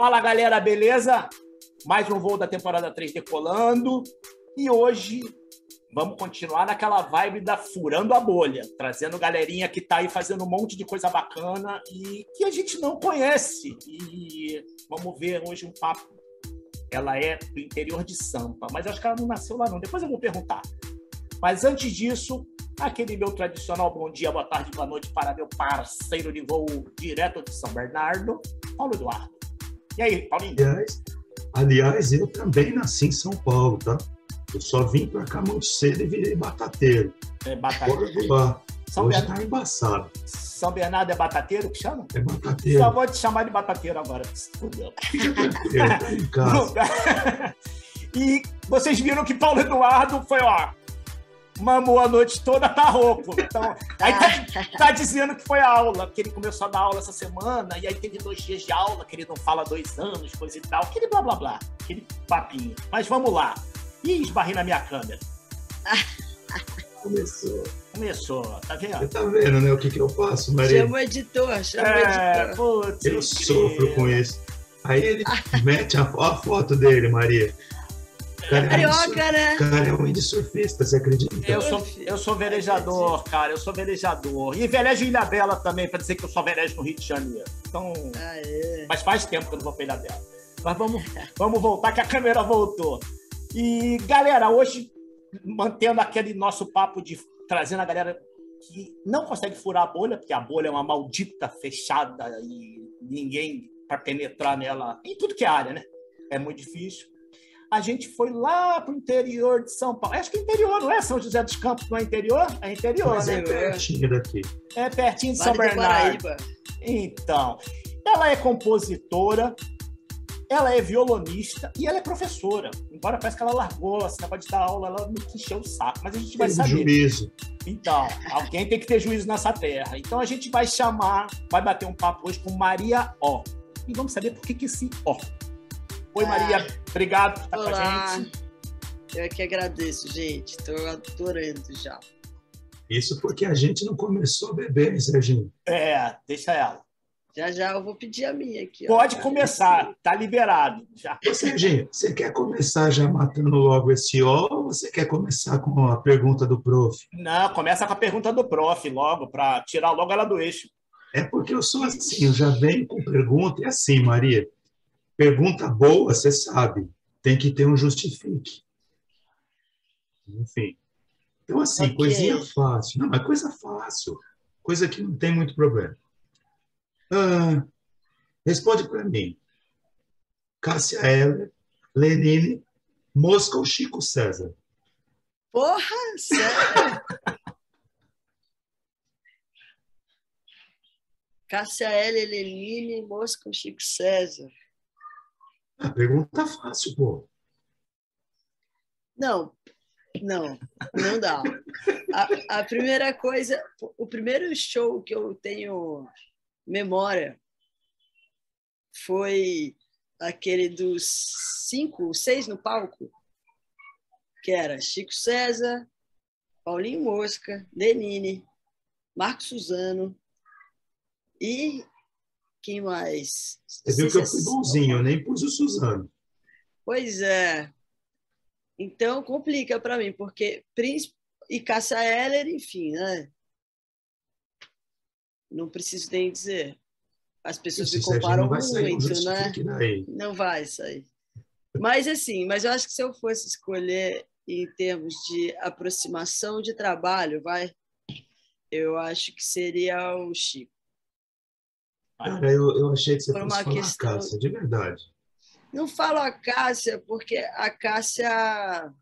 Fala galera, beleza? Mais um voo da temporada 3 decolando. E hoje vamos continuar naquela vibe da furando a bolha, trazendo galerinha que tá aí fazendo um monte de coisa bacana e que a gente não conhece. E vamos ver hoje um papo. Ela é do interior de Sampa, mas acho que ela não nasceu lá não. Depois eu vou perguntar. Mas antes disso, aquele meu tradicional bom dia, boa tarde, boa noite para meu parceiro de voo direto de São Bernardo, Paulo Eduardo. E aí, Paulinho? Aliás, aliás, eu também nasci em São Paulo, tá? Eu só vim pra cá muito cedo e virei batateiro. É batateiro. São Hoje Bernardo. tá embaçado. São Bernardo é batateiro que chama? É batateiro. Só vou te chamar de batateiro agora. Fudeu. Fica tranquilo, tá em casa. e vocês viram que Paulo Eduardo foi, ó, mamou a noite toda, tá rouco. Então, aí tá, tá dizendo que foi a aula, que ele começou a dar aula essa semana, e aí teve dois dias de aula, que ele não fala dois anos, coisa e tal, aquele blá blá blá, aquele papinho. Mas vamos lá. Ih, esbarrei na minha câmera. Começou. Começou, tá Você vendo? tá vendo, né, o que que eu faço, Maria? Chama o editor, chama o É, editor. putz, Eu sofro com isso. Aí ele mete a, a foto dele, Maria. Cara é um Carioca, né? O cara é um indie surfista, você acredita? Eu sou, eu sou velejador, cara, eu sou velejador. E velejo em Ilhabela também, pra dizer que eu só velejo no Rio de Janeiro. Então, Ah, é. mas faz tempo que eu não vou pra Ilhabela. Mas vamos, vamos voltar, que a câmera voltou. E, galera, hoje, mantendo aquele nosso papo de trazendo a galera que não consegue furar a bolha, porque a bolha é uma maldita fechada e ninguém para penetrar nela em tudo que é área, né? É muito difícil. A gente foi lá pro interior de São Paulo. Acho que é interior, não é? São José dos Campos não é interior? É interior, Mas né? é pertinho daqui. É pertinho de São Vale do Bernardo. Paraíba. Então, ela é compositora, ela é violonista e ela é professora. Embora parece que ela largou esse negócio de dar aula, ela me encheu o saco. Mas a gente vai Tem saber. juízo. Então, alguém tem que ter juízo nessa terra. Então a gente vai chamar, vai bater um papo hoje com Maria O. E vamos saber por que, que esse O. Oi, Ah. Maria. Obrigado por estar com a gente. Eu que agradeço, gente. Tô adorando já. Isso porque a gente não começou a beber, hein, Serginho? É, deixa ela. Já já eu vou pedir a minha aqui. ó. Pode começar, tá liberado. Já. Ô, Serginho, você quer começar já matando logo esse ó ou você quer começar com a pergunta do prof? Não, começa com a pergunta do prof logo, para tirar logo ela do eixo. É porque eu sou assim, eu já venho com pergunta, e assim, Maria, pergunta boa, você sabe, tem que ter um justifique. Enfim. Então, assim, Ok. coisinha fácil. Não, é coisa fácil, coisa que não tem muito problema. Ah, responde para mim. Cássia Heller, Lenine, Mosca ou Chico César? Porra, sério? Cássia L. Lenine, Mosca, Chico César. Ah, pergunta fácil, pô. Não, não, não dá. A, a primeira coisa, o primeiro show que eu tenho memória foi aquele dos cinco, seis no palco, que era Chico César, Paulinho Mosca, Lenine, Marco Suzano e quem mais? Você viu que eu fui bonzinho, eu nem pus o Suzano. Pois é. Então complica para mim, porque Príncipe e Cássia Eller, enfim, né? Não preciso nem dizer. As pessoas me Esse Serginho comparam muito, né? daí. Não vai sair. Mas assim, mas eu acho que se eu fosse escolher em termos de aproximação de trabalho, vai, eu acho que seria o Chico. Cara, eu, eu achei que você Por fosse uma falar questão- Cássia, de verdade. Não falo a Cássia, porque a Cássia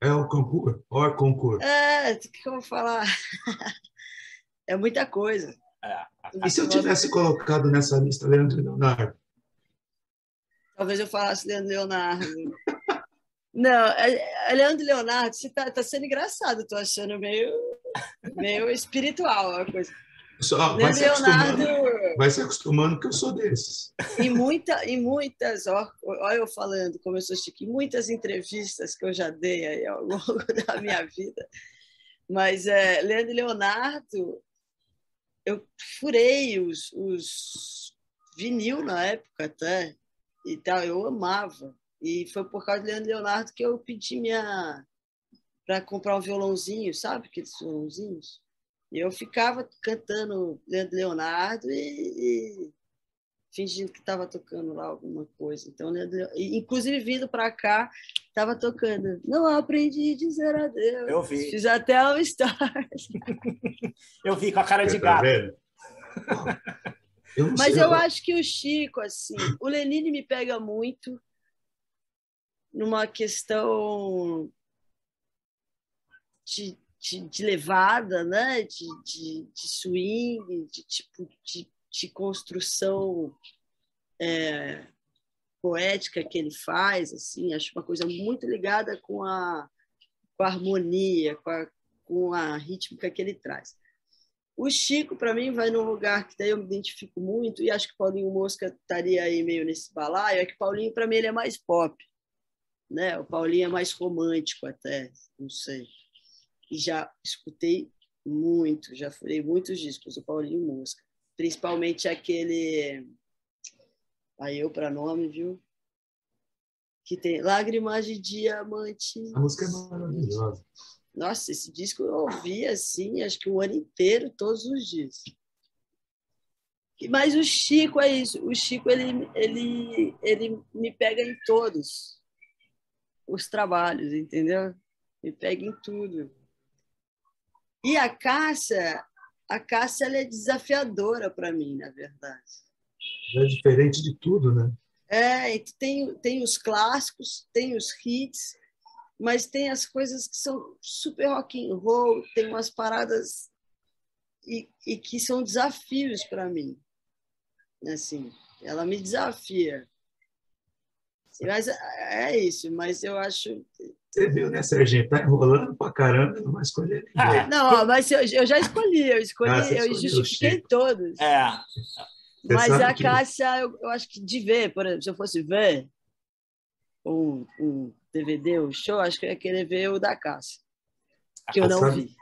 É o concurso, o concurso. É, o que eu vou falar? É muita coisa. É, E se eu tivesse colocado nessa lista Leandro e Leonardo? Talvez eu falasse Leandro Leonardo. Não, é, é Leandro Leonardo, você tá, tá sendo engraçado, tô achando meio, meio espiritual a coisa. Só, vai, Leandro se Leonardo, vai se acostumando que eu sou desses. em, muita, em muitas, ó, olha eu falando como eu sou chique, muitas entrevistas que eu já dei aí ao longo da minha vida, mas é, Leandro Leonardo, eu furei os, os vinil na época até, e tal, eu amava. E foi por causa de Leandro Leonardo que eu pedi minha para comprar um violãozinho, sabe aqueles violãozinhos? Eu ficava cantando Leandro Leonardo e, e fingindo que estava tocando lá alguma coisa. Então, Leandro, inclusive vindo para cá, estava tocando. Não aprendi a dizer adeus. Eu vi. Fiz até o stars. eu vi com a cara de Tá gato. Eu Mas eu acho que o Chico, assim, o Lenine me pega muito numa questão de, de, de levada, né? de, de, de swing, de tipo de, de construção é, poética que ele faz, assim, acho uma coisa muito ligada com a, com a harmonia, com a, com a rítmica que ele traz. O Chico, para mim, vai num lugar que daí eu me identifico muito, e acho que Paulinho Mosca estaria aí meio nesse balaio, é que Paulinho, para mim, ele é mais pop. Né? O Paulinho é mais romântico até, não sei. E já escutei muito, já furei muitos discos do Paulinho Mosca. Principalmente aquele... Aí eu para nome, viu? Que tem Lágrimas de Diamante. A música é maravilhosa. Nossa, esse disco eu ouvi assim, acho que o ano inteiro, todos os dias. Mas o Chico é isso. O Chico ele, ele, ele me pega em todos os trabalhos, entendeu? Me pega em tudo. E a Cássia, a Cássia ela é desafiadora para mim, na verdade. É diferente de tudo, né? É, tem, tem os clássicos, tem os hits, mas tem as coisas que são super rock and roll, tem umas paradas e, e que são desafios para mim. Assim, ela me desafia. Mas é isso, mas eu acho. Você viu, né, Serginho? Tá enrolando pra caramba, não vai escolher ninguém. Ah, Não, mas eu, eu já escolhi, eu escolhi, Ah, você eu justifiquei todos. É, Mas sabe a que- Cássia, eu, eu acho que de ver, por exemplo, se eu fosse ver um, um DVD, um show, acho que eu ia querer ver o da Cássia, que eu Ah, não sabe- vi.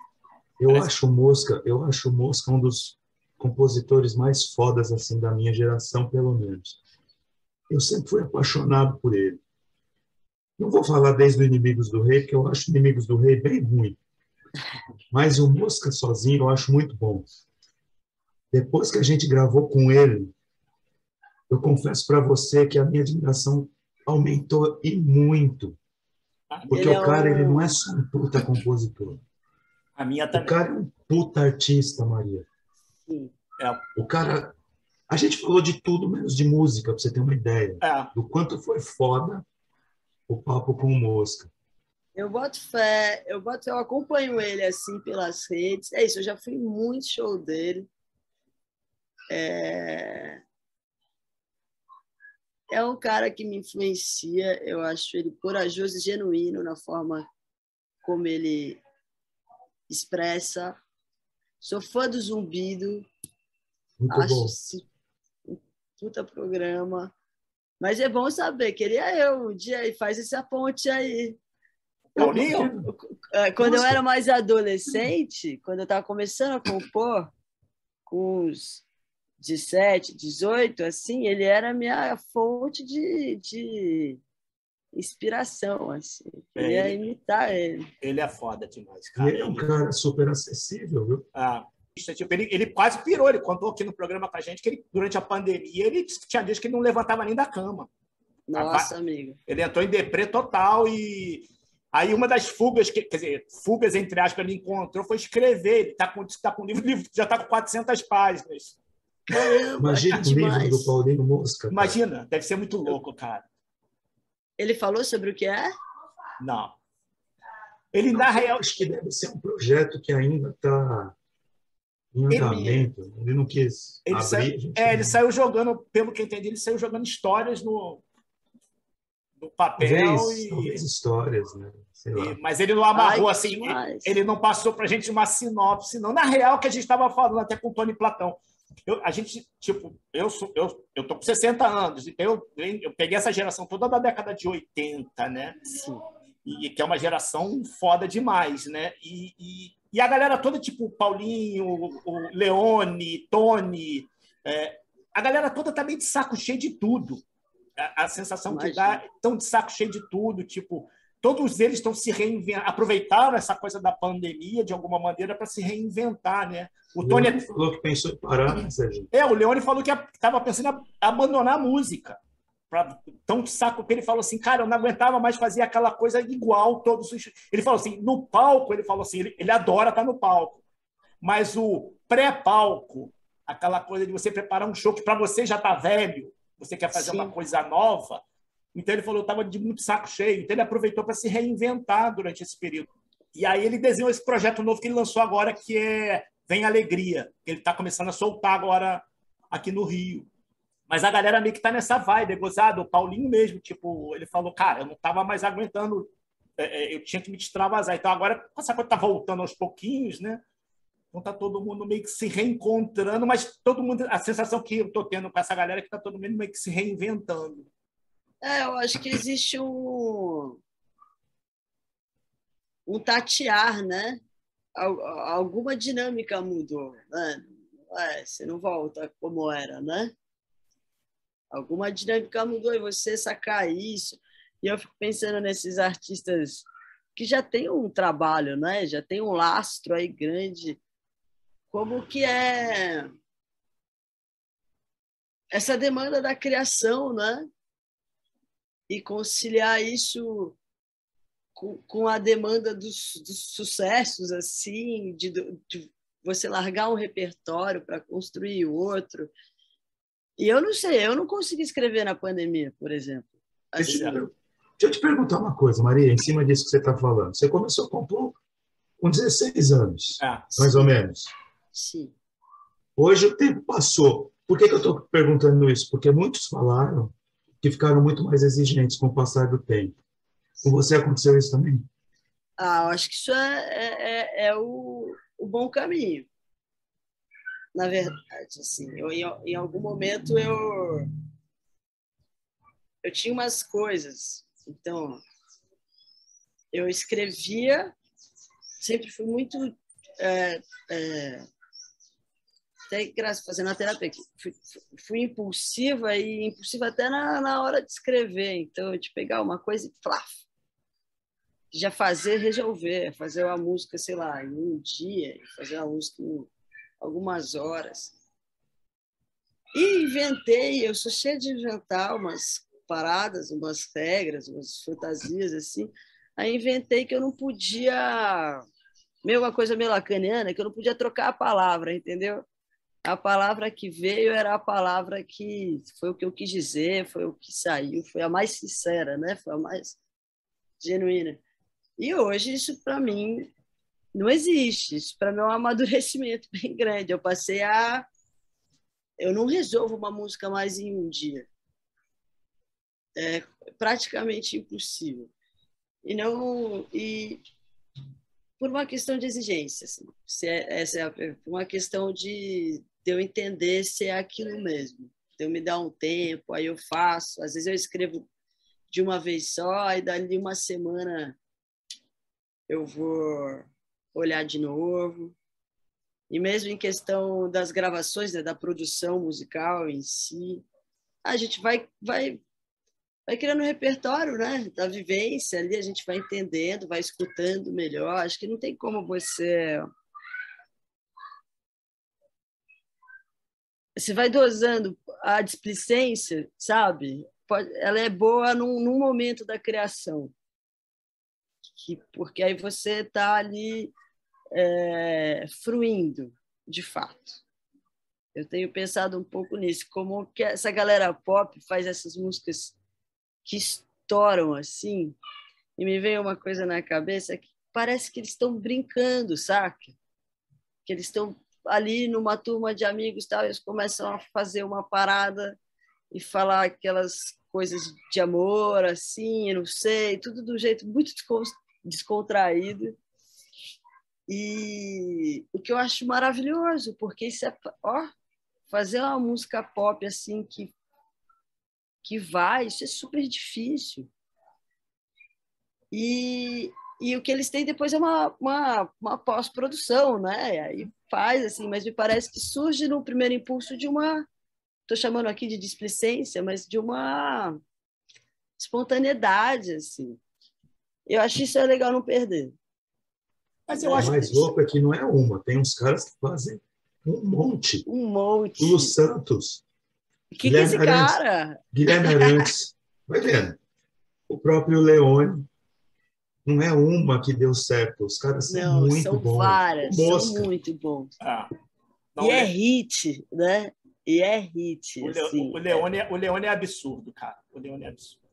Eu Parece- acho o Mosca, eu acho o Mosca um dos compositores mais fodas assim da minha geração, pelo menos. Eu sempre fui apaixonado por ele. Não vou falar desde o Inimigos do Rei, porque eu acho Inimigos do Rei bem ruim. Mas o Mosca sozinho eu acho muito bom. Depois que a gente gravou com ele, eu confesso para você que a minha admiração aumentou e muito. Porque Ele é o cara um- ele não é só um puta compositor. a minha O também. cara é um puta artista, Maria. Sim. O cara. A gente falou de tudo menos de música, pra você ter uma ideia. É, Do quanto foi foda o papo com o Mosca. Eu boto fé, eu boto, eu acompanho ele assim pelas redes. É isso, eu já fui muito show dele. É... é um cara que me influencia, eu acho ele corajoso e genuíno na forma como ele expressa. Sou fã do Zumbido, Muito acho bom. esse um puta programa. Mas é bom saber, queria eu um dia e faz essa ponte aí. Paulinho? É, Quando eu era mais adolescente, quando eu estava começando a compor, com uns 17, 18, assim, ele era a minha fonte de, de inspiração, assim. É, Queria ele- imitar ele. ele é foda demais, cara. ele é um cara super acessível, viu? Ah, é tipo, ele, ele quase pirou, ele contou aqui no programa com a gente que ele, durante a pandemia ele tinha dias que ele não levantava nem da cama. Nossa, amigo. Ele entrou em deprê total e aí uma das fugas, que, quer dizer, fugas entre aspas, ele encontrou foi escrever. Ele está com, tá com um livro, livro já está com 400 páginas. Imagina o livro do Paulinho Mosca. cara. Imagina, deve ser muito louco, cara. Ele falou sobre o que é? Não. Ele, na real, Acho que deve ser um projeto que ainda está em Ele- andamento. Ele não quis Ele abrir. saiu- gente é, ele saiu jogando, pelo que eu entendi, ele saiu jogando histórias no, no papel Talvez, e, talvez histórias, né? Sei lá. e- mas ele não amarrou Ai, assim, demais. ele não passou para a gente uma sinopse, não. Na real, que a gente estava falando até com o Tony Platão. Eu, a gente, tipo, eu sou, eu, eu tô com 60 anos, então eu, eu peguei essa geração toda da década de 80, né? Sim. E que é uma geração foda demais, né? E, e, e a galera toda, tipo, Paulinho, o Leone, Tony, é, a galera toda tá meio de saco cheio de tudo. A, a sensação Imagina. que dá, estão de saco cheio de tudo, tipo, todos eles estão se reinventando, aproveitaram essa coisa da pandemia de alguma maneira para se reinventar, né? O Tony Leone falou que pensou em parar, né, Sérgio? É, o Leone falou que estava pensando em abandonar a música. Pra, tão saco que ele falou assim, cara, eu não aguentava mais fazer aquela coisa igual todos os. Ele falou assim, no palco, ele falou assim, ele, ele adora estar no palco, mas o pré-palco, aquela coisa de você preparar um show que para você já tá velho, você quer fazer Sim. uma coisa nova, então ele falou, eu estava de muito saco cheio. Então ele aproveitou para se reinventar durante esse período. E aí ele desenhou esse projeto novo que ele lançou agora, que é Vem Alegria. Que ele está começando a soltar agora aqui no Rio. Mas a galera meio que está nessa vibe, é gozado. O Paulinho mesmo, tipo, ele falou, cara, eu não estava mais aguentando, é, é, eu tinha que me extravasar. Então agora, essa coisa está voltando aos pouquinhos, né? Então tá todo mundo meio que se reencontrando, mas todo mundo, a sensação que eu tô tendo com essa galera é que tá todo mundo meio que se reinventando. É, eu acho que existe um, um tatear, né? Alguma dinâmica mudou, né? Você não volta como era, né? Alguma dinâmica mudou e você sacar isso. E eu fico pensando nesses artistas que já têm um trabalho, né? Já tem um lastro aí grande. Como que é essa demanda da criação, né? e conciliar isso com, com a demanda dos, dos, sucessos, assim, de, de você largar um repertório para construir outro. E eu não sei, eu não consegui escrever na pandemia, por exemplo. Assim, deixa, deixa eu te perguntar uma coisa, Maria, em cima disso que você está falando. Você começou a compor com 16 anos, ah, mais ou menos. Sim. Hoje o tempo passou. Por que, que eu estou perguntando isso? Porque muitos falaram que ficaram muito mais exigentes com o passar do tempo. Com você aconteceu isso também? Ah, eu acho que isso é, é, é, é o, o bom caminho. Na verdade, assim, eu, em, em algum momento eu eu tinha umas coisas, então eu escrevia, sempre fui muito é, é, até graças fazendo a terapia, fui, fui, impulsiva e impulsiva até na, na hora de escrever. Então, de pegar uma coisa e flaf, já fazer, resolver, fazer uma música, sei lá, em um dia, fazer uma música em algumas horas. E inventei, eu sou cheia de inventar umas paradas, umas regras, umas fantasias assim. Aí inventei que eu não podia, meio uma coisa meio lacaniana, que eu não podia trocar a palavra, entendeu? a palavra que veio era a palavra que foi o que eu quis dizer, foi o que saiu, foi a mais sincera, né? Foi a mais genuína. E hoje isso para mim não existe. Isso para mim é um amadurecimento bem grande. Eu passei a eu não resolvo uma música mais em um dia. É praticamente impossível. E não e por uma questão de exigência, assim, é, essa é uma questão de de eu entender se é aquilo mesmo. Eu me dar um tempo, aí eu faço. Às vezes eu escrevo de uma vez só, e dali uma semana eu vou olhar de novo. E mesmo em questão das gravações, né, da produção musical em si, a gente vai, vai, vai criando um repertório né, da vivência ali, a gente vai entendendo, vai escutando melhor. Acho que não tem como você você vai dosando a displicência, sabe? Pode, ela é boa num, num momento da criação, que, porque aí você está ali é, fruindo, de fato. Eu tenho pensado um pouco nisso, como que essa galera pop faz essas músicas que estouram assim, e me veio uma coisa na cabeça que parece que eles estão brincando, saca? Que eles estão ali numa turma de amigos, tal, eles começam a fazer uma parada e falar aquelas coisas de amor, assim, não sei, tudo do jeito muito descontraído. E o que eu acho maravilhoso, porque isso é, ó, fazer uma música pop assim que que vai, isso é super difícil. E, e o que eles têm depois é uma, uma, uma pós-produção, né? Aí faz, assim, mas me parece que surge no primeiro impulso de uma estou chamando aqui de displicência, mas de uma espontaneidade, assim. Eu acho isso é legal não perder. Mas eu acho mais que... louco é que não é uma, tem uns caras que fazem um monte. Um monte. Lulu Santos. O que, que é esse cara? Guilherme Arantes. Vai vendo. O próprio Leone. Não é uma que deu certo. Os caras são não, muito são bons. Várias, Mosca. são muito bons. Ah, e é hit, né? E é hit. O, assim. o, Leone, é, o Leone é absurdo, cara. O Leone é absurdo.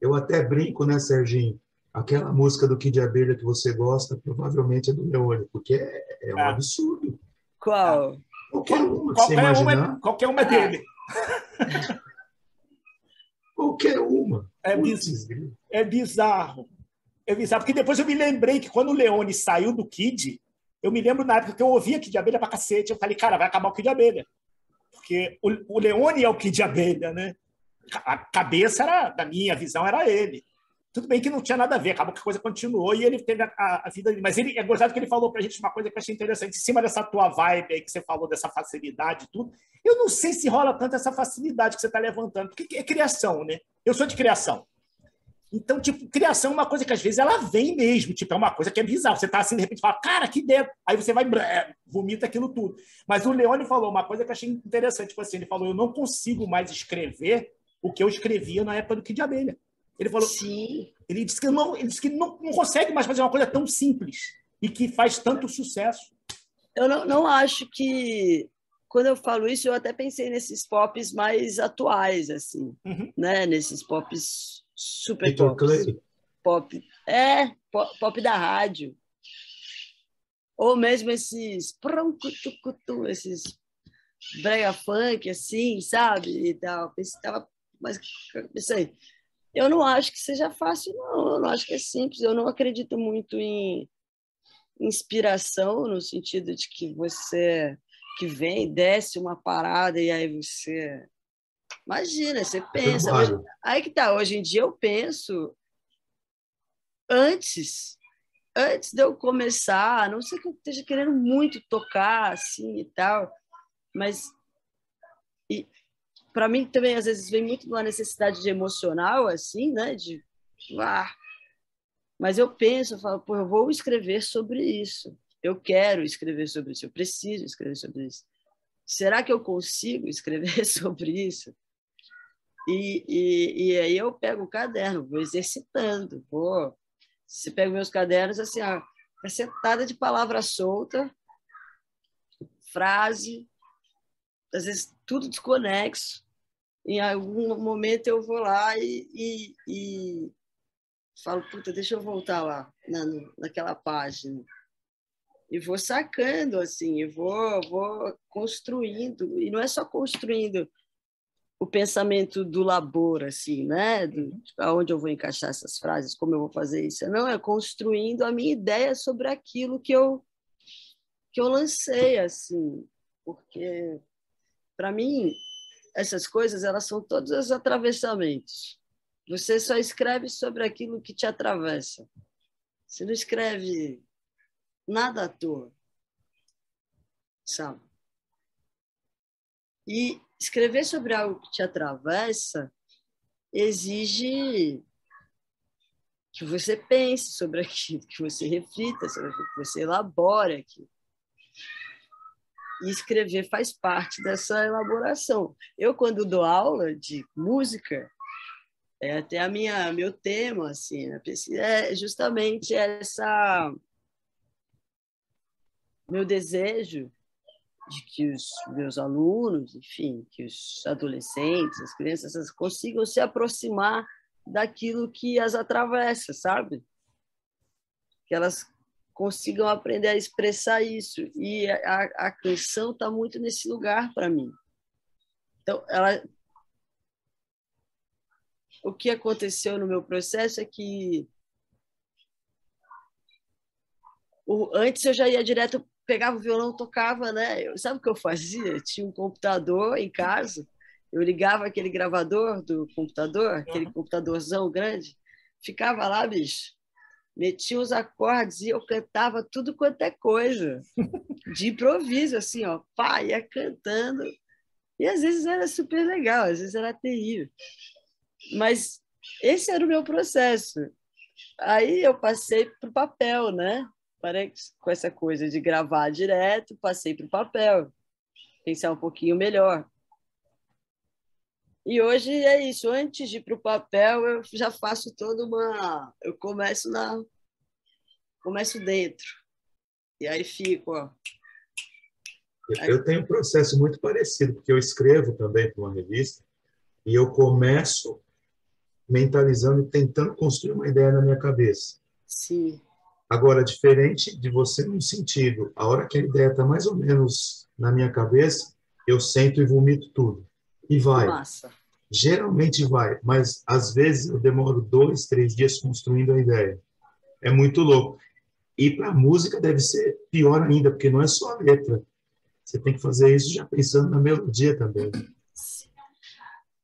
Eu até brinco, né, Serginho? Aquela música do Kid Abelha que você gosta, provavelmente é do Leone, porque é, é um ah. absurdo. Qual? Qualquer uma que qualquer você imaginar. Uma, qualquer uma é dele. qualquer uma. É, biz... é bizarro. É bizarro, porque depois eu me lembrei que quando o Leone saiu do Kid, eu me lembro na época que eu ouvia Kid Abelha pra cacete, eu falei, cara, vai acabar o Kid Abelha. Porque o, o Leone é o Kid Abelha, né? A cabeça era, da minha visão, era ele. Tudo bem que não tinha nada a ver, acabou que a coisa continuou e ele teve a, a, a vida dele. Mas ele é gostado que ele falou pra gente uma coisa que eu achei interessante. Em cima dessa tua vibe aí que você falou, dessa facilidade e tudo, eu não sei se rola tanto essa facilidade que você está levantando, porque é criação, né? Eu sou de criação. Então, tipo, criação é uma coisa que às vezes ela vem mesmo, tipo, é uma coisa que é bizarra. Você tá assim, de repente, fala, cara, que ideia. Aí você vai, blé, vomita aquilo tudo. Mas o Leone falou uma coisa que eu achei interessante, tipo assim, ele falou, eu não consigo mais escrever o que eu escrevia na época do Kid Abelha. Ele falou, Sim. ele disse que não, ele disse que não, não consegue mais fazer uma coisa tão simples e que faz tanto sucesso. Eu não, não acho que quando eu falo isso, eu até pensei nesses pops mais atuais, assim, uhum. né? Nesses pops super pop. Pop. É, pop, pop, da rádio. Ou mesmo esses esses brega funk, assim, sabe? E tal. Pensava, mas isso aí. Eu não acho que seja fácil, não. Eu não acho que é simples. Eu não acredito muito em inspiração, no sentido de que você que vem, desce uma parada e aí você Imagina, você pensa. Hoje, aí que tá, hoje em dia eu penso antes, antes de eu começar, a não sei que eu esteja querendo muito tocar assim e tal, mas e para mim também às vezes vem muito uma necessidade de emocional assim, né, de ah, mas eu penso, eu falo, pô, eu vou escrever sobre isso. Eu quero escrever sobre isso, eu preciso escrever sobre isso. Será que eu consigo escrever sobre isso? E, e, e aí eu pego o caderno, vou exercitando, vou. Você pega meus cadernos, assim, ó, sentada de palavra solta, frase, às vezes tudo desconexo. Em algum momento eu vou lá e, e, e falo, puta, deixa eu voltar lá, na, naquela página. E vou sacando, assim, e vou, vou construindo. E não é só construindo o pensamento do labor, assim, né? Do, tipo, aonde eu vou encaixar essas frases, como eu vou fazer isso. Não, é construindo a minha ideia sobre aquilo que eu, que eu lancei, assim. Porque, para mim, essas coisas, elas são todos atravessamentos. Você só escreve sobre aquilo que te atravessa. Você não escreve nada à toa, sabe? E escrever sobre algo que te atravessa exige que você pense sobre aquilo, que você reflita sobre aquilo, que você elabore aquilo. E escrever faz parte dessa elaboração. Eu, quando dou aula de música, é até a minha meu tema assim, né? é justamente essa meu desejo de que os meus alunos, enfim, que os adolescentes, as crianças consigam se aproximar daquilo que as atravessa, sabe? Que elas consigam aprender a expressar isso. E a, a canção está muito nesse lugar para mim. Então, ela... o que aconteceu no meu processo é que o... antes eu já ia direto pegava o violão, tocava, né? Eu, sabe o que eu fazia? Tinha um computador em casa, eu ligava aquele gravador do computador, aquele uhum. computadorzão grande, ficava lá, bicho, metia os acordes e eu cantava tudo quanto é coisa, de improviso, assim, ó, pá, ia cantando E às vezes era super legal, às vezes era terrível. Mas esse era o meu processo. Aí eu passei para o papel, né? Com essa coisa de gravar direto, passei para o papel, pensar um pouquinho melhor. E hoje é isso. Antes de ir para o papel, eu já faço toda uma. Eu começo na. Começo dentro. E aí fico, ó. Eu tenho um processo muito parecido, porque eu escrevo também para uma revista e eu começo mentalizando e tentando construir uma ideia na minha cabeça. Sim. Agora, diferente de você num sentido, a hora que a ideia está mais ou menos na minha cabeça, eu sento e vomito tudo. E vai. Massa. Geralmente vai, mas às vezes eu demoro dois, três dias construindo a ideia. É muito louco. E para a música deve ser pior ainda, porque não é só a letra. Você tem que fazer isso já pensando na melodia também.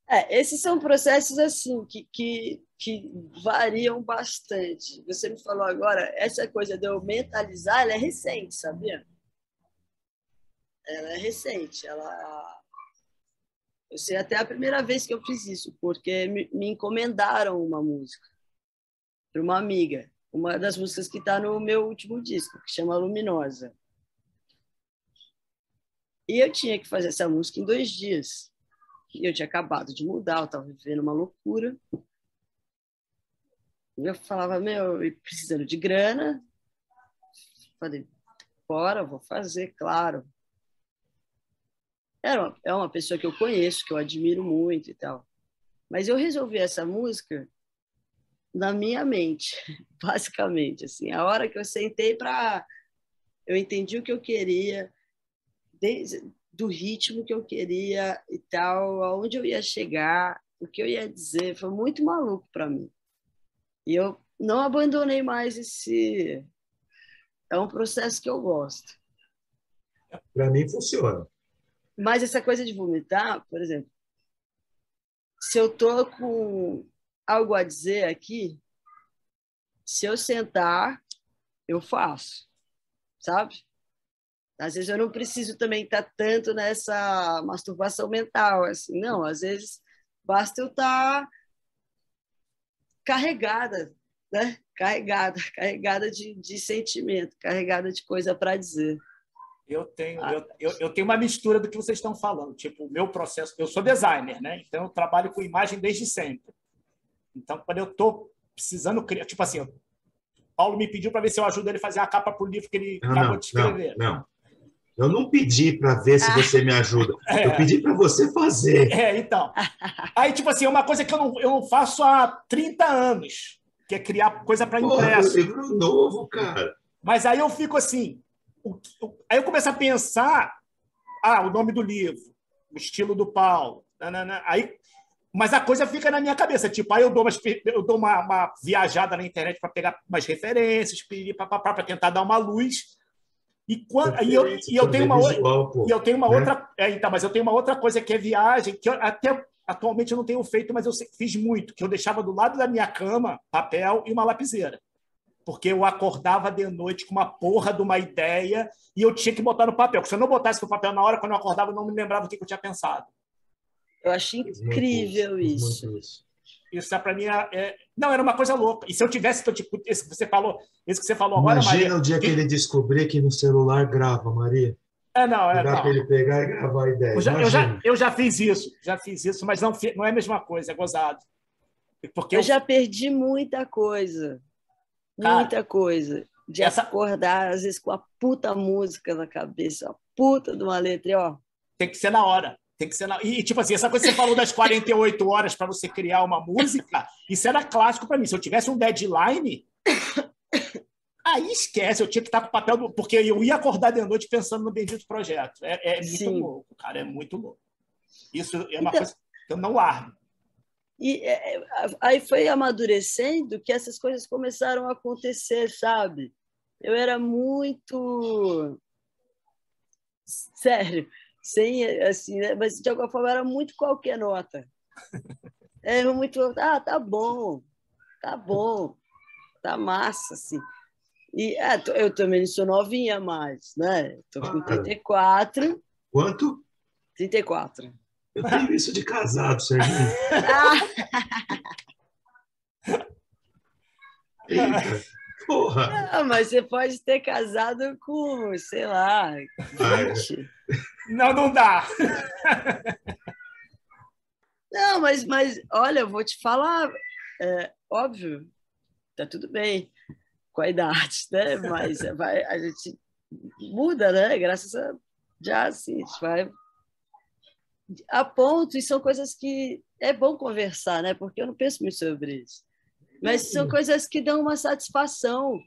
É, esses são processos assim que, que, que variam bastante. Você me falou agora, essa coisa de eu mentalizar, ela é recente, sabia? Ela é recente. Ela, eu sei até a primeira vez que eu fiz isso, porque me, me encomendaram uma música para uma amiga, uma das músicas que está no meu último disco, que chama Luminosa. E eu tinha que fazer essa música em dois dias. E eu tinha acabado de mudar, eu estava vivendo uma loucura. E eu falava, meu, precisando de grana. Falei, bora, vou fazer, claro. Era uma, é uma pessoa que eu conheço, que eu admiro muito e tal. Mas eu resolvi essa música na minha mente, basicamente. Assim, a hora que eu sentei para. Eu entendi o que eu queria, desde, do ritmo que eu queria e tal, aonde eu ia chegar, o que eu ia dizer, foi muito maluco para mim. E eu não abandonei mais esse. É um processo que eu gosto. Para mim funciona. Mas essa coisa de vomitar, por exemplo, se eu tô com algo a dizer aqui, se eu sentar, eu faço, sabe? Às vezes eu não preciso também estar tanto nessa masturbação mental, assim, não. Às vezes basta eu estar carregada, né? Carregada, carregada de, de sentimento, carregada de coisa para dizer. Eu tenho, ah. eu, eu, eu, tenho uma mistura do que vocês estão falando. Tipo, o meu processo. Eu sou designer, né? Então eu trabalho com imagem desde sempre. Então, quando eu estou precisando criar. Tipo assim, Paulo me pediu para ver se eu ajudo ele a fazer a capa para o livro que ele não, acabou não, de escrever. Não, não. Eu não pedi para ver se ah. você me ajuda. É. Eu pedi para você fazer. É, então. Aí, tipo assim, é uma coisa que eu não, eu não faço há 30 anos, que é criar coisa para impresso. livro novo, cara. Mas aí eu fico assim. Aí eu começo a pensar ah, o nome do livro, o estilo do Paulo. Nanana. Aí, mas a coisa fica na minha cabeça. Tipo, aí eu dou, umas, eu dou uma, uma viajada na internet para pegar umas referências, para tentar dar uma luz e, quando, e, eu, e eu tenho uma visual, outra, e eu tenho uma né? outra, é, então, mas eu tenho uma outra coisa que é viagem, que eu, até atualmente eu não tenho feito, mas eu fiz muito, que eu deixava do lado da minha cama papel e uma lapiseira. Porque eu acordava de noite com uma porra de uma ideia e eu tinha que botar no papel. Porque se eu não botasse no papel na hora, quando eu acordava, eu não me lembrava do que eu tinha pensado. Eu achei incrível isso. isso. Isso é para mim é, é, não era uma coisa louca. E se eu tivesse tipo, esse que você falou, esse que você falou agora, Imagina Maria, o dia que ele descobrir que no celular grava, Maria. É, não, é. Dá para ele pegar e gravar a ideia. Eu já, eu já, eu, já, fiz isso, já fiz isso, mas não, não é a mesma coisa, é gozado. Porque eu, eu já perdi muita coisa. Cara, muita coisa. De essa... acordar, às vezes, com a puta música na cabeça, a puta de uma letra, ó. Tem que ser na hora. Tem que ser na... E, tipo assim, essa coisa que você falou das 48 horas para você criar uma música, isso era clássico para mim. Se eu tivesse um deadline, aí esquece, eu tinha que estar com o papel do... Porque eu ia acordar de noite pensando no bendito projeto. É, é muito Sim. louco, cara, é muito louco. Isso é uma então... coisa que eu não largo. E é, é, aí foi amadurecendo que essas coisas começaram a acontecer, sabe? Eu era muito. Sério, sem assim, né? mas de alguma forma era muito qualquer nota. Era muito, ah, tá bom, tá bom, tá massa, assim. E é, eu também sou novinha mais, né? Tô com 34. Quanto? 34. Eu tenho isso de casado, Serginho. Eita, porra! Não, mas você pode ter casado com, sei lá, Ah. 20. Não, não dá. Não, mas, mas olha, eu vou te falar, é, óbvio, tá tudo bem com a idade, né? Mas vai, a gente muda, né? Graças a já assim, a gente vai a ponto, e são coisas que é bom conversar, né? Porque eu não penso muito sobre isso. Mas são coisas que dão uma satisfação.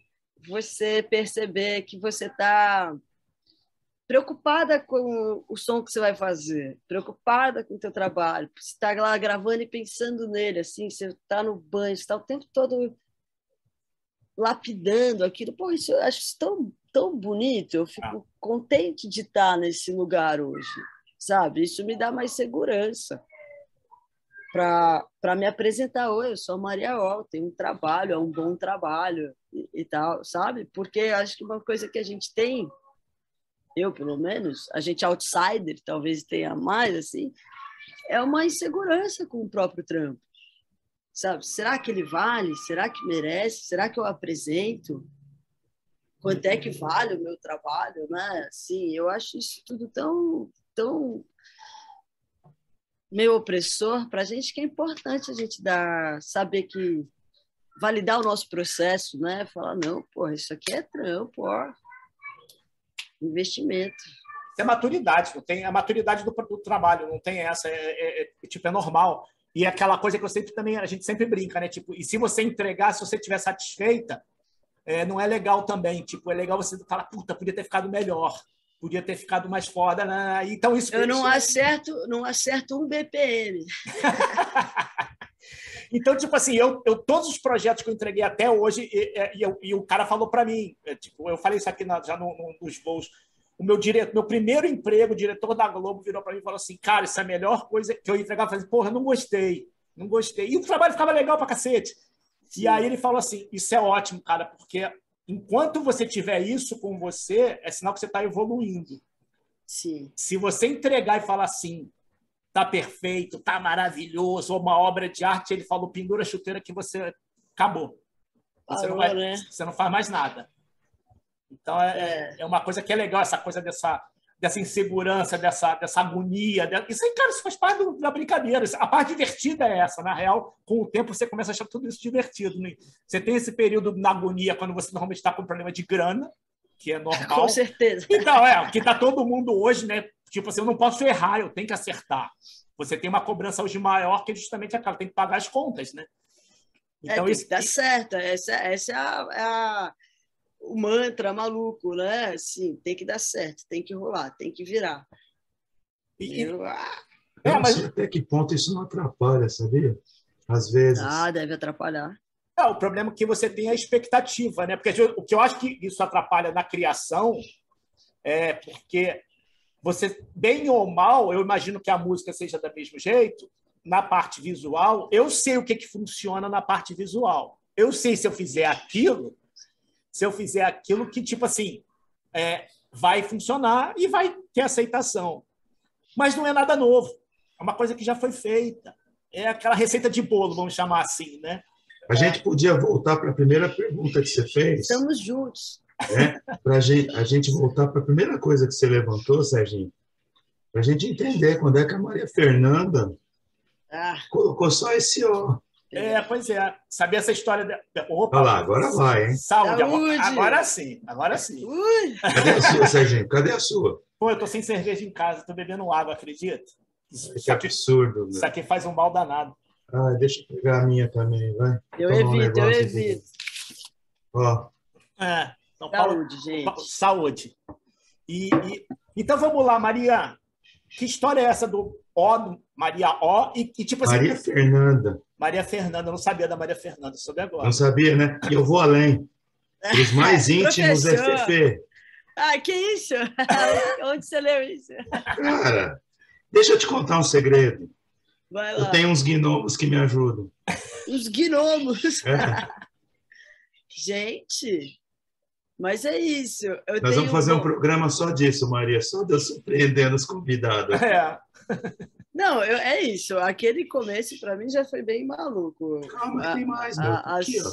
Você perceber que você está preocupada com o som que você vai fazer, preocupada com o teu trabalho, você está lá gravando e pensando nele, assim, você está no banho, você está o tempo todo lapidando aquilo. Pô, isso eu acho isso tão, tão bonito, eu fico contente de estar nesse lugar hoje, sabe? Isso me dá mais segurança para me apresentar. Oi, eu sou Maria Ol, tenho um trabalho, é um bom trabalho e, e tal, sabe? Porque acho que uma coisa que a gente tem eu pelo menos, a gente outsider talvez tenha mais assim, é uma insegurança com o próprio trampo. Sabe? Será que ele vale? Será que merece? Será que eu apresento? Quanto é que vale o meu trabalho, né? Assim, eu acho isso tudo tão tão meio opressor para a gente que é importante a gente dar saber que validar o nosso processo, né? Falar não, pô, isso aqui é trampo, ó investimento. É maturidade, não tem a maturidade do, do trabalho, não tem essa, é, é, é, tipo, é normal. E é aquela coisa que eu sempre também, a gente sempre brinca, né? Tipo, e se você entregar, se você estiver satisfeita, é, não é legal também. Tipo, é legal você falar, puta, podia ter ficado melhor, podia ter ficado mais foda. Né? Então, isso Eu não acerto, não acerto um BPM. Então, tipo assim, eu, eu todos os projetos que eu entreguei até hoje, e, e, eu, e o cara falou para mim, é, tipo, eu falei isso aqui na, já no, no, nos voos, o meu diretor, meu primeiro emprego, o diretor da Globo virou para mim e falou assim, cara, isso é a melhor coisa que eu entregava. Eu falei, porra, não gostei, não gostei. E o trabalho ficava legal pra cacete. Sim. E aí ele falou assim, isso é ótimo, cara, porque enquanto você tiver isso com você, é sinal que você está evoluindo. Sim. Se você entregar e falar assim, tá perfeito, tá maravilhoso, ou uma obra de arte, ele falou, pendura a chuteira que você acabou. Você, Parou, não, vai, né? você não faz mais nada. Então, é, é. uma coisa que é legal, essa coisa dessa, dessa insegurança, dessa, dessa agonia. Isso aí, cara, isso faz parte do- da brincadeira. A parte divertida é essa. Na real, com o tempo, você começa a achar tudo isso divertido. né? Você tem esse período na agonia, quando você normalmente está com problema de grana, que é normal. Com certeza. Então, é, que tá todo mundo hoje, né? Tipo assim, eu não posso errar, eu tenho que acertar. Você tem uma cobrança hoje maior que é justamente aquela, tem que pagar as contas, né? é, Então, tem isso. dar certo. Essa, essa é, a, é a- o mantra maluco, né? Sim, tem que dar certo, tem que rolar, tem que virar. e- Eu, ah, Eu É, não mas- sei até que ponto isso não atrapalha, sabia? Às vezes. ah, deve atrapalhar. É, o problema é que você tem a expectativa, né? Porque o que eu acho que isso atrapalha na criação é porque você, bem ou mal, eu imagino que a música seja do mesmo jeito, na parte visual, eu sei o que, que funciona na parte visual. Eu sei se eu fizer aquilo, se eu fizer aquilo que, tipo assim, é, vai funcionar e vai ter aceitação. Mas não é nada novo. É uma coisa que já foi feita. É aquela receita de bolo, vamos chamar assim, né? A gente podia voltar para a primeira pergunta que você fez, Estamos juntos. né? Para a gente, a gente voltar para a primeira coisa que você levantou, Serginho, para a gente entender quando é que a Maria Fernanda Ah, colocou só esse ó. É, pois é. Saber essa história. De... Opa, Olha lá, agora vai, hein? Saúde. Saúde. Agora sim, agora sim. ui, Cadê a sua, Serginho? Cadê a sua? Pô, eu tô sem cerveja em casa, tô bebendo água, acredita? Isso Que aqui, absurdo. isso aqui faz um mal danado. Ah, deixa eu pegar a minha também, vai. eu Toma um evito, eu negócio aqui. evito. Ó, É. Então, Paulo, Saúde, gente. Pa- Saúde. E, e- então vamos lá, Maria. Que história é essa do O, Maria O? E, e tipo assim, Maria Fernanda. Maria Fernanda, eu não sabia da Maria Fernanda, soube agora. Não sabia, né? E eu vou além. Os mais íntimos é Professor. Fefe. Ah, que isso? Onde você leu isso? Cara, deixa eu te contar um segredo. Vai Eu lá. tenho uns gnomos que me ajudam. Os gnomos. É, Gente, mas é isso. Eu nós tenho vamos fazer um bom, programa só disso, Maria, só de eu surpreendendo os convidados. É. Não, eu, é isso. Aquele começo, para mim, já foi bem maluco. Calma, tem mais, meu. A- Aqui, as- ó.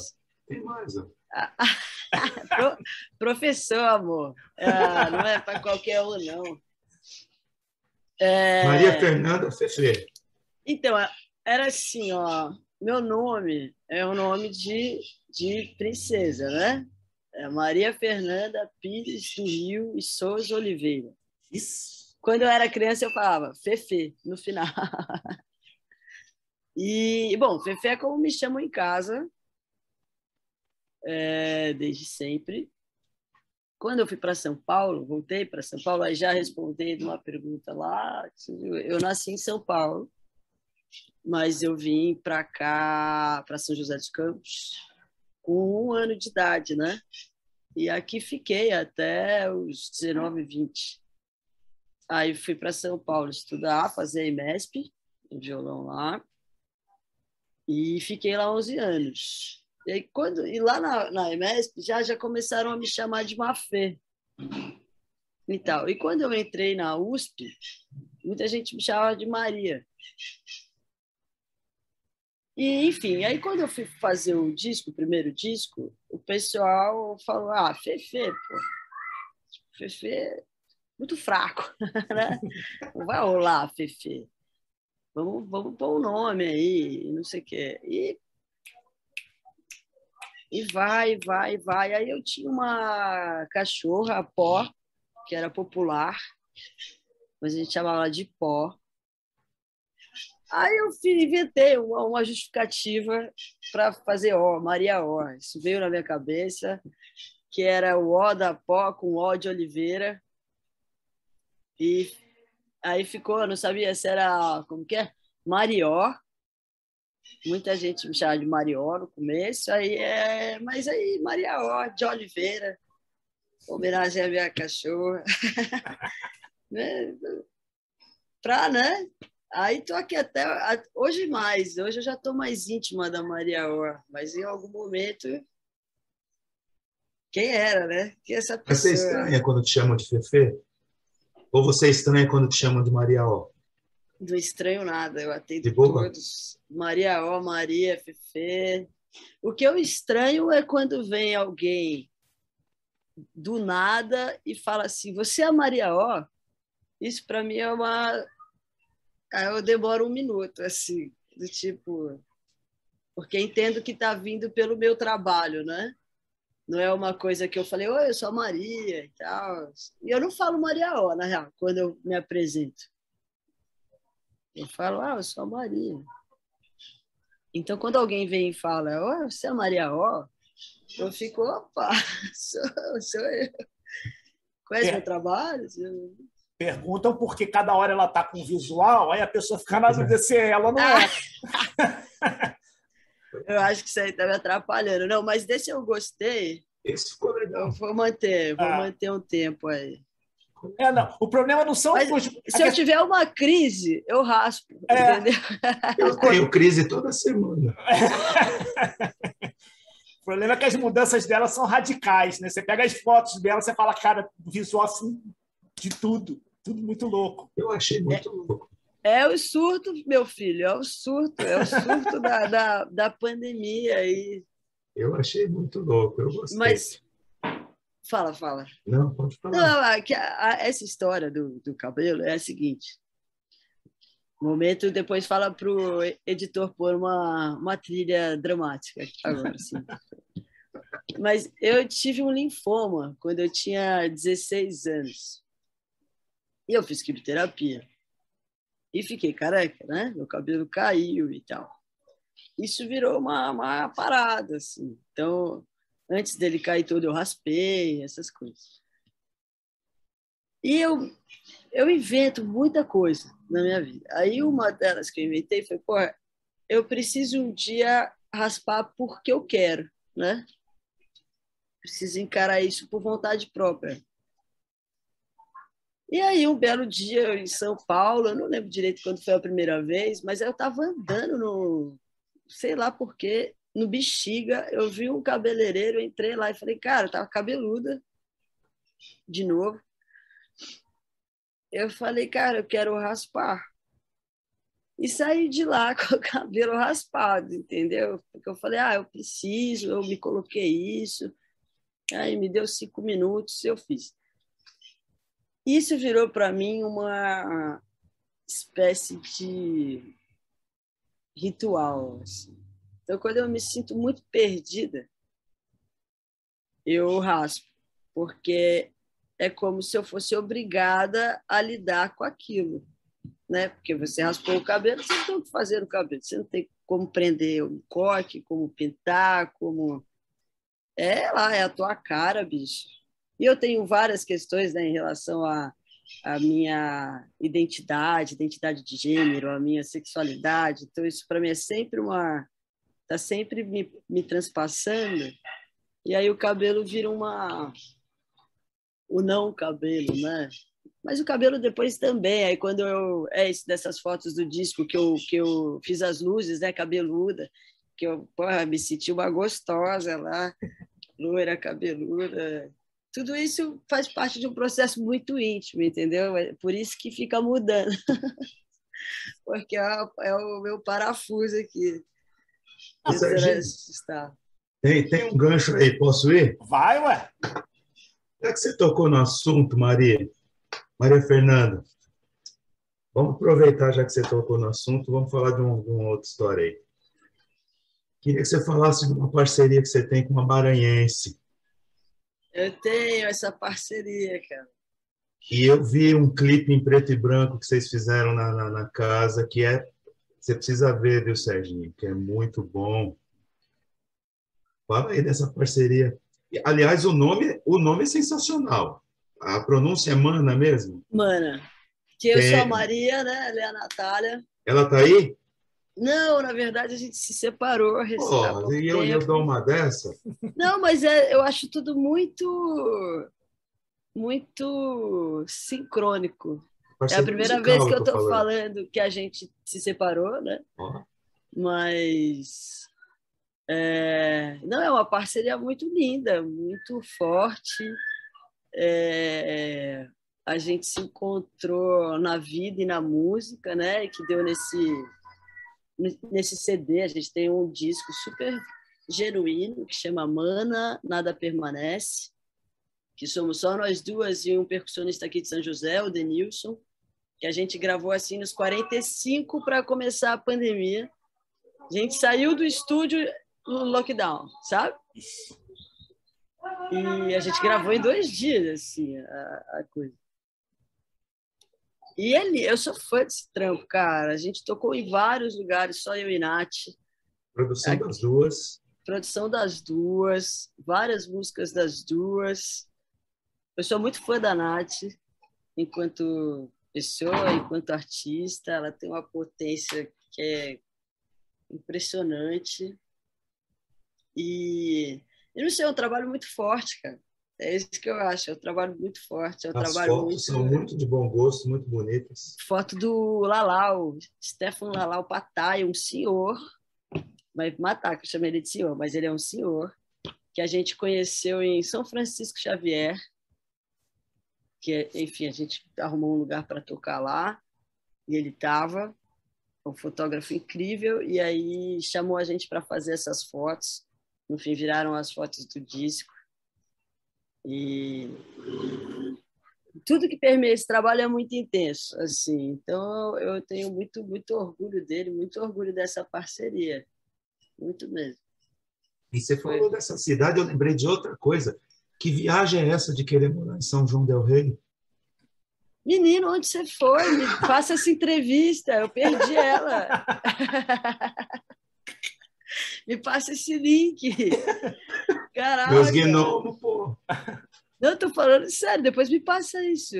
Tem mais, ó. Pro- professor, amor. Ah, não é para qualquer um, não. É, Maria Fernanda Fefe. Então, era assim, ó. Meu nome é o nome de, de princesa, né? É Maria Fernanda Pires do Rio e Souza Oliveira. Isso. Quando eu era criança, eu falava Fefe no final. E, bom, Fefe é como me chamam em casa, é, desde sempre. Quando eu fui para São Paulo, voltei para São Paulo, aí já respondendo uma pergunta lá. Eu nasci em São Paulo, mas eu vim para cá, para São José dos Campos, com um ano de idade, né? E aqui fiquei até os 19, 20. Aí fui para São Paulo estudar, fazer IMESP, um violão lá, e fiquei lá 11 anos. E, aí, quando, e lá na, na IMESP já, já começaram a me chamar de Mafê. E, tal. e quando eu entrei na USP, muita gente me chamava de Maria. E, enfim, aí quando eu fui fazer o disco, o primeiro disco, o pessoal falou: ah, Fefe, pô. Fefe, muito fraco, né? Não vai rolar, Fefe. Vamos, vamos pôr um nome aí, não sei o quê. E, e vai, vai, vai. Aí eu tinha uma cachorra, a Pó, que era popular, mas a gente chamava ela de Pó. Aí eu inventei uma, uma justificativa para fazer O, Maria O. Isso veio na minha cabeça, que era o O da Pó com O de Oliveira. E aí ficou, eu não sabia se era, como que é? Marió. Muita gente me chamava de Marió no começo, aí é, mas aí Maria O de Oliveira, homenagem à minha cachorra. né? Pra, né? Aí tô aqui até hoje mais, hoje eu já tô mais íntima da Maria O, mas em algum momento quem era, né? Que essa Mas você pessoa. estranha quando te chamam de Fefe? Ou você estranha quando te chamam de Maria O? Não estranho nada, eu atendo De boa? todos. Maria O, Maria, Fefe. O que eu estranho é quando vem alguém do nada e fala assim: Você é a Maria O? Isso para mim é uma. Aí eu demoro um minuto, assim, do tipo. Porque entendo que está vindo pelo meu trabalho, né? Não é uma coisa que eu falei, oi, eu sou a Maria e tal. E eu não falo Maria O, na real, quando eu me apresento. Eu falo, ah, eu sou a Maria. Então, quando alguém vem e fala, oh, você é a Maria O, eu fico, opa, sou, sou eu. Conhece É. meu trabalho? Perguntam porque cada hora ela tá com visual, aí a pessoa fica na dúvida se é ela ou não é. Eu acho que isso aí está me atrapalhando. Não, mas desse eu gostei, Esse ficou legal. eu vou manter, vou Ah. manter um tempo aí. É, não. O problema não são Mas os. Se eu tiver uma crise, eu raspo, É. entendeu? Eu tenho crise toda semana. O problema é que as mudanças dela são radicais, né? Você pega as fotos dela, você fala, cara, visual assim de tudo, tudo muito louco. Eu achei muito louco. É o surto, meu filho, é o surto, é o surto da, da, da pandemia. E... Eu achei muito louco. Eu gostei. Mas, fala, fala. Não, pode falar. Não, que a- essa história do, do cabelo é a seguinte. Momento, depois fala para o editor pôr uma, uma trilha dramática agora, sim. Mas eu tive um linfoma quando eu tinha 16 anos. E eu fiz quimioterapia. E fiquei careca, né? Meu cabelo caiu e tal. Isso virou uma, uma parada, assim. Então, antes dele cair todo, eu raspei, essas coisas. E eu, eu invento muita coisa na minha vida. Aí uma delas que eu inventei foi, pô, eu preciso um dia raspar porque eu quero, né? Preciso encarar isso por vontade própria. E aí, um belo dia em São Paulo, eu não lembro direito quando foi a primeira vez, mas eu estava andando no, sei lá porquê, no Bexiga, eu vi um cabeleireiro, entrei lá e falei, cara, eu tava cabeluda, de novo. Eu falei, cara, eu quero raspar. e saí de lá com o cabelo raspado, entendeu? Porque eu falei, ah, eu preciso, eu me coloquei isso. Aí me deu cinco minutos, eu fiz. Isso virou para mim uma espécie de ritual. Assim. Então, quando eu me sinto muito perdida, eu raspo, porque é como se eu fosse obrigada a lidar com aquilo né? Porque você raspou o cabelo, você não tem o que fazer no cabelo, você não tem como prender um coque, como pintar, como. É lá, é a tua cara, bicho. E eu tenho várias questões né, em relação à a, a, minha identidade, identidade de gênero, a minha sexualidade. Então, isso para mim é sempre uma. Está sempre me, me transpassando. E aí o cabelo vira uma. O não cabelo, né? Mas o cabelo depois também. Aí quando eu é isso dessas fotos do disco que eu que eu fiz as luzes, né, cabeluda, que eu porra, me senti uma gostosa lá, loira, cabeluda. Tudo isso faz parte de um processo muito íntimo, entendeu? É por isso que fica mudando. Porque é, é o meu parafuso aqui. Está. Tem, tem um gancho aí, posso ir? Vai, ué. Já que você tocou no assunto, Maria, Maria Fernanda, vamos aproveitar, já que você tocou no assunto, vamos falar de, um, de uma outra história aí. Queria que você falasse de uma parceria que você tem com uma maranhense. Eu tenho essa parceria, cara. E eu vi um clipe em preto e branco que vocês fizeram na, na, na casa, que é. Você precisa ver, viu, Serginho? Que é muito bom. Fala aí dessa parceria. Aliás, o nome, o nome é sensacional. A pronúncia é Mana mesmo? Mana. Que eu sou a Maria, né? Ela é a Natália. Ela tá aí? Não, na verdade a gente se separou. Oh, e eu ia dar uma dessa? Não, mas é, eu acho tudo muito, muito sincrônico. É a primeira vez que eu estou falando. falando. que a gente se separou, né? Oh. Mas é, não é uma parceria muito linda, muito forte é, a gente se encontrou na vida e na música, né? Que deu nesse nesse CD. A gente tem um disco super genuíno que chama Mana Nada Permanece, que somos só nós duas e um percussionista aqui de São José, o Denilson, que a gente gravou assim nos 45 para começar a pandemia. A gente saiu do estúdio no lockdown, sabe? E a gente gravou em dois dias, assim, a, a coisa. E ele, eu sou fã desse trampo, cara. A gente tocou em vários lugares, só eu e Nath. Produção Aqui. das duas. Produção das duas, várias músicas das duas. Eu sou muito fã da Nath, enquanto pessoa, enquanto artista. Ela tem uma potência que é impressionante. E eu não sei, é um trabalho muito forte, cara. É isso que eu acho, é um trabalho muito forte. É um As trabalho fotos muito... são muito de bom gosto, muito bonitas. Foto do Lalau, Stefano Lalau Patai, um senhor, vai matar que eu chamei ele de senhor, mas ele é um senhor, que a gente conheceu em São Francisco Xavier, que, enfim, a gente arrumou um lugar para tocar lá, e ele estava, um fotógrafo incrível, e aí chamou a gente para fazer essas fotos no fim viraram as fotos do disco. E tudo que permeia esse trabalho é muito intenso, assim. Então eu tenho muito muito orgulho dele, muito orgulho dessa parceria, muito mesmo. E você falou dessa cidade, eu lembrei de outra coisa. Que viagem é essa de querer morar em São João del Rei? Menino, onde você foi? Me faça essa entrevista. Eu perdi ela. Me passa esse link. Caraca. Meus gnomos, pô. Não, eu tô falando sério, depois me passa isso.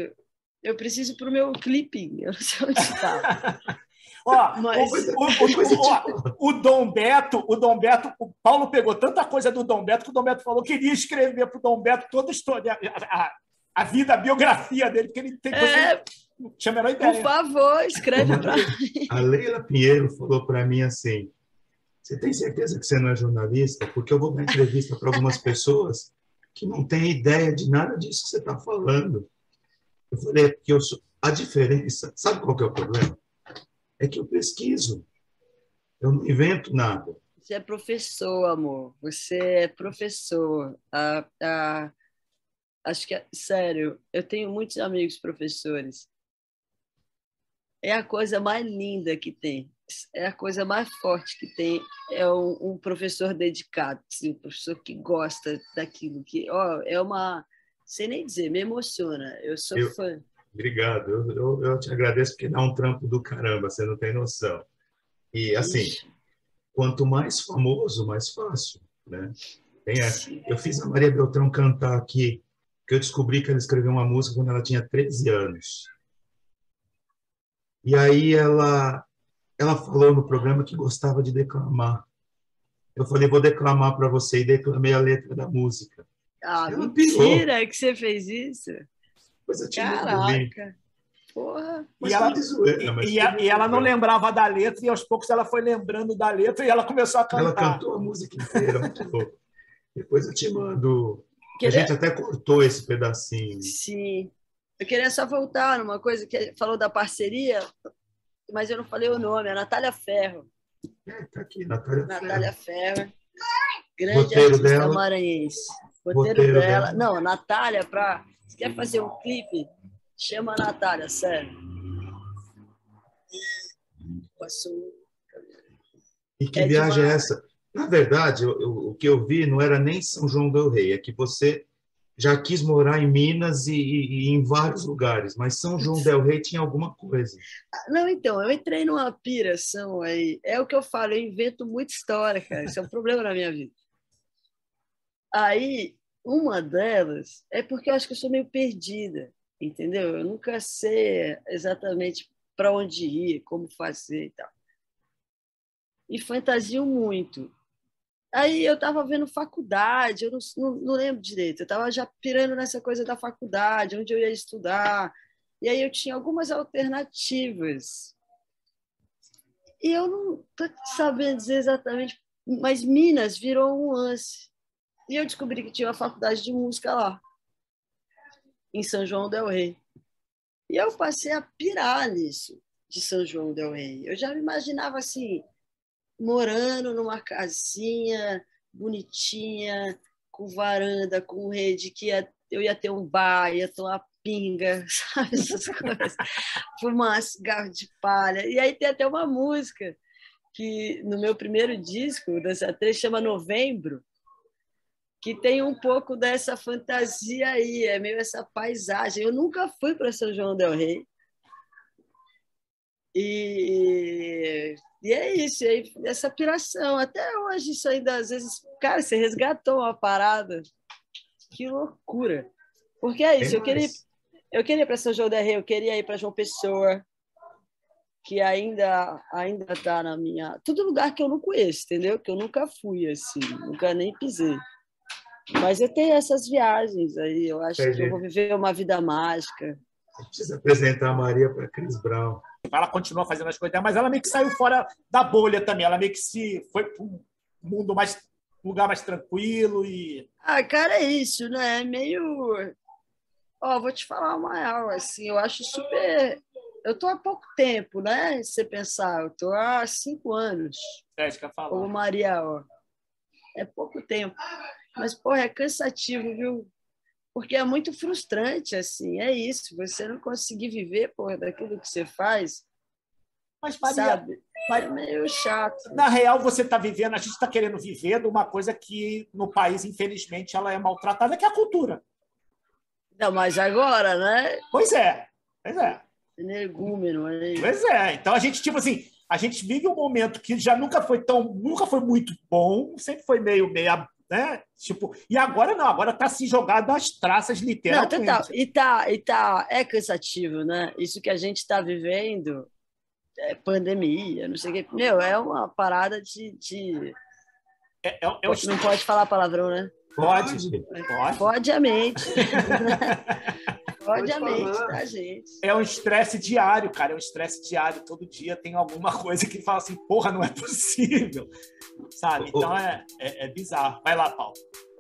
Eu preciso pro meu clipping, eu não sei onde está. Ó, Mas... o, o, o, o, Dom Beto, o Dom Beto, o Paulo pegou tanta coisa do Dom Beto que o Dom Beto falou que queria escrever para o Dom Beto toda a história, a, a, a, vida, a biografia dele, porque ele tem coisa é... não tinha a menor ideia. Por favor, escreve para mim. A Leila Pinheiro falou para mim assim: você tem certeza que você não é jornalista? Porque eu vou dar entrevista para algumas pessoas que não têm ideia de nada disso que você está falando. Eu falei, é porque eu sou... a diferença, sabe qual que é o problema? é que eu pesquiso. Eu não invento nada. Você é professor, amor. Você é professor. Ah, ah, acho que, é, sério, eu tenho muitos amigos professores. É a coisa mais linda que tem. É a coisa mais forte que tem. É um, um professor dedicado, assim, um professor que gosta daquilo. que ó, É uma. Sem nem dizer, me emociona. Eu sou Eu- fã. Obrigado. Eu, eu, eu te agradeço porque dá um trampo do caramba, você não tem noção. E, assim, Ixi, quanto mais famoso, mais fácil, né? Tem essa. Eu fiz a Maria Beltrão cantar aqui, que eu descobri que ela escreveu uma música quando ela tinha 13 anos. E aí ela, ela falou no programa que gostava de declamar. Eu falei, vou declamar para você, e declamei a letra da música. Ah, Ela pirou. mentira que você fez isso. Depois eu. Caraca. Porra. Mas E ela- zoeira, mas E, a- e ela não lembrava da letra, e aos poucos ela foi lembrando da letra e ela começou a cantar. Ela cantou a música inteira, muito louco. Depois eu te mando. A Queria- gente até cortou esse pedacinho. Sim. Eu queria só voltar numa coisa que falou da parceria, mas eu não falei o nome, a Natália Ferro. É, tá aqui, Natália Ferro. Natália Ferro, grande Roteiro artista dela. maranhense. Roteiro, Roteiro dela. dela. Não, Natália, pra. Se quer fazer um clipe, chama a Natália, sério. Passou. E que É viagem é demais. essa? Na verdade, eu- eu- o que eu vi não era nem São João del Rei, é que você já quis morar em Minas e, e- e em vários lugares, mas São João del Rei tinha alguma coisa. Não, então, eu entrei numa piração aí. É o que eu falo, eu invento muita história, cara. Isso é um problema na minha vida. Aí, uma delas é porque eu acho que eu sou meio perdida, entendeu? Eu nunca sei exatamente para onde ir, como fazer e tal. E fantasio muito. Aí eu estava vendo faculdade, eu não, não, não lembro direito, eu estava já pirando nessa coisa da faculdade, onde eu ia estudar. E aí eu tinha algumas alternativas. E eu não estou sabendo dizer exatamente, mas Minas virou um lance. E eu descobri que tinha uma faculdade de música lá, em São João del Rei. E eu passei a pirar nisso, de São João del Rei. Eu já me imaginava assim, morando numa casinha bonitinha, com varanda, com rede, que ia, eu ia ter um bar, ia tomar pinga, sabe? Essas coisas. Fumar cigarro de palha. E aí tem até uma música que no meu primeiro disco, dessa três, chama Novembro, que tem um pouco dessa fantasia aí, é meio essa paisagem. Eu nunca fui para São João del Rei. E, e é isso, e aí, essa piração. Até hoje, isso ainda às vezes. Cara, você resgatou uma parada. Que loucura. Porque é isso, eu queria, mais. eu queria ir para São João del Rei, eu queria ir para João Pessoa, que ainda ainda está na minha. Todo lugar que eu não conheço, entendeu? Que eu nunca fui, assim, nunca nem pisei. Mas eu tenho essas viagens aí, eu acho que Entendi. eu vou viver uma vida mágica. Precisa apresentar a Maria para Cris Brown. Ela continua fazendo as coisas dela, mas ela meio que saiu fora da bolha também. Ela meio que se foi para um mundo mais lugar mais tranquilo e Ah, cara, é isso, né? É meio. Ó, vou te falar uma real, assim, eu acho super. Eu tô há pouco tempo, né? Se você pensar, eu tô há cinco anos, é isso que eu falo. Maria, ó. É pouco tempo. Mas, porra, é cansativo, viu? Porque é muito frustrante, assim, é isso. Você não conseguir viver, porra, daquilo que você faz, Mas Maria, sabe? É meio chato. na real você está vivendo, a gente está querendo viver de uma coisa que no país infelizmente ela é maltratada, que é a cultura. Não, mas agora, né? Pois é, pois é. Energúmeno, aí. Pois é. Então a gente, tipo assim, a gente vive um momento que já nunca foi tão, nunca foi muito bom, sempre foi meio, meio, né? Tipo, e agora não, agora tá se jogado às traças Não, literalmente. total. E tá, e tá, é cansativo, né? Isso que a gente está vivendo, é pandemia, não sei o quê. Meu, é uma parada de. de... É, é, é Não pode falar palavrão, né? pode, pode. Fode a mente. Fode a Pode mente falar. da gente. É um estresse diário, cara. É um estresse diário. Todo dia tem alguma coisa que fala assim, porra, não é possível. Sabe? Então é, é, é bizarro. Vai lá, Paulo.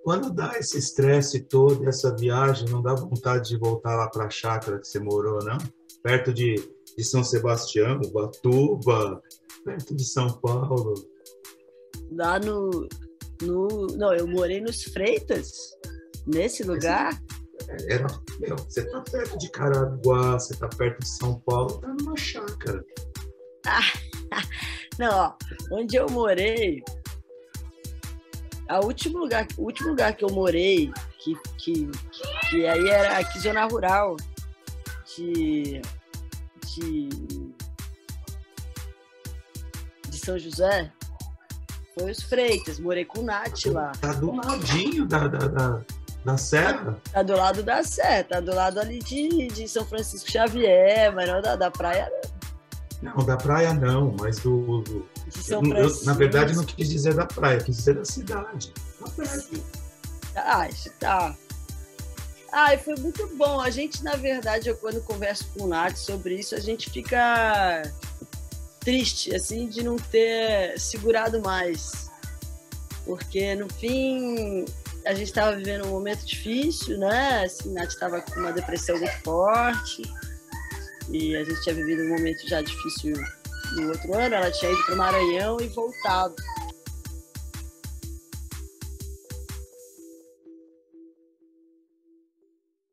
Quando dá esse estresse todo, essa viagem, não dá vontade de voltar lá para a chácara que você morou, não? Perto de de São Sebastião, Ubatuba, perto de São Paulo. Lá no, no. Não, eu morei nos Freitas, nesse lugar. Era, meu, você tá perto de Caraguá, você tá perto de São Paulo, tá numa chácara. Não, ó, onde eu morei, a último lugar, o último lugar que eu morei, que, que, que aí era aqui zona rural de, de, de São José, foi os Freitas. Morei com o Nath lá. Tá do ladinho da, da, da, da serra. Tá do lado da serra, tá do lado ali de, de São Francisco Xavier, mas não da, da praia. Não, da praia não, mas do. do... Eu, eu, na verdade, não quis dizer da praia, quis dizer da cidade. Tá perto. Ah, tá. Ah, foi muito bom. A gente, na verdade, eu, quando converso com o Nath sobre isso, a gente fica triste, assim, de não ter segurado mais. Porque, no fim, a gente estava vivendo um momento difícil, né? Assim, Nath estava com uma depressão muito forte e a gente tinha vivido um momento já difícil no outro ano. Ela tinha ido para o Maranhão e voltado.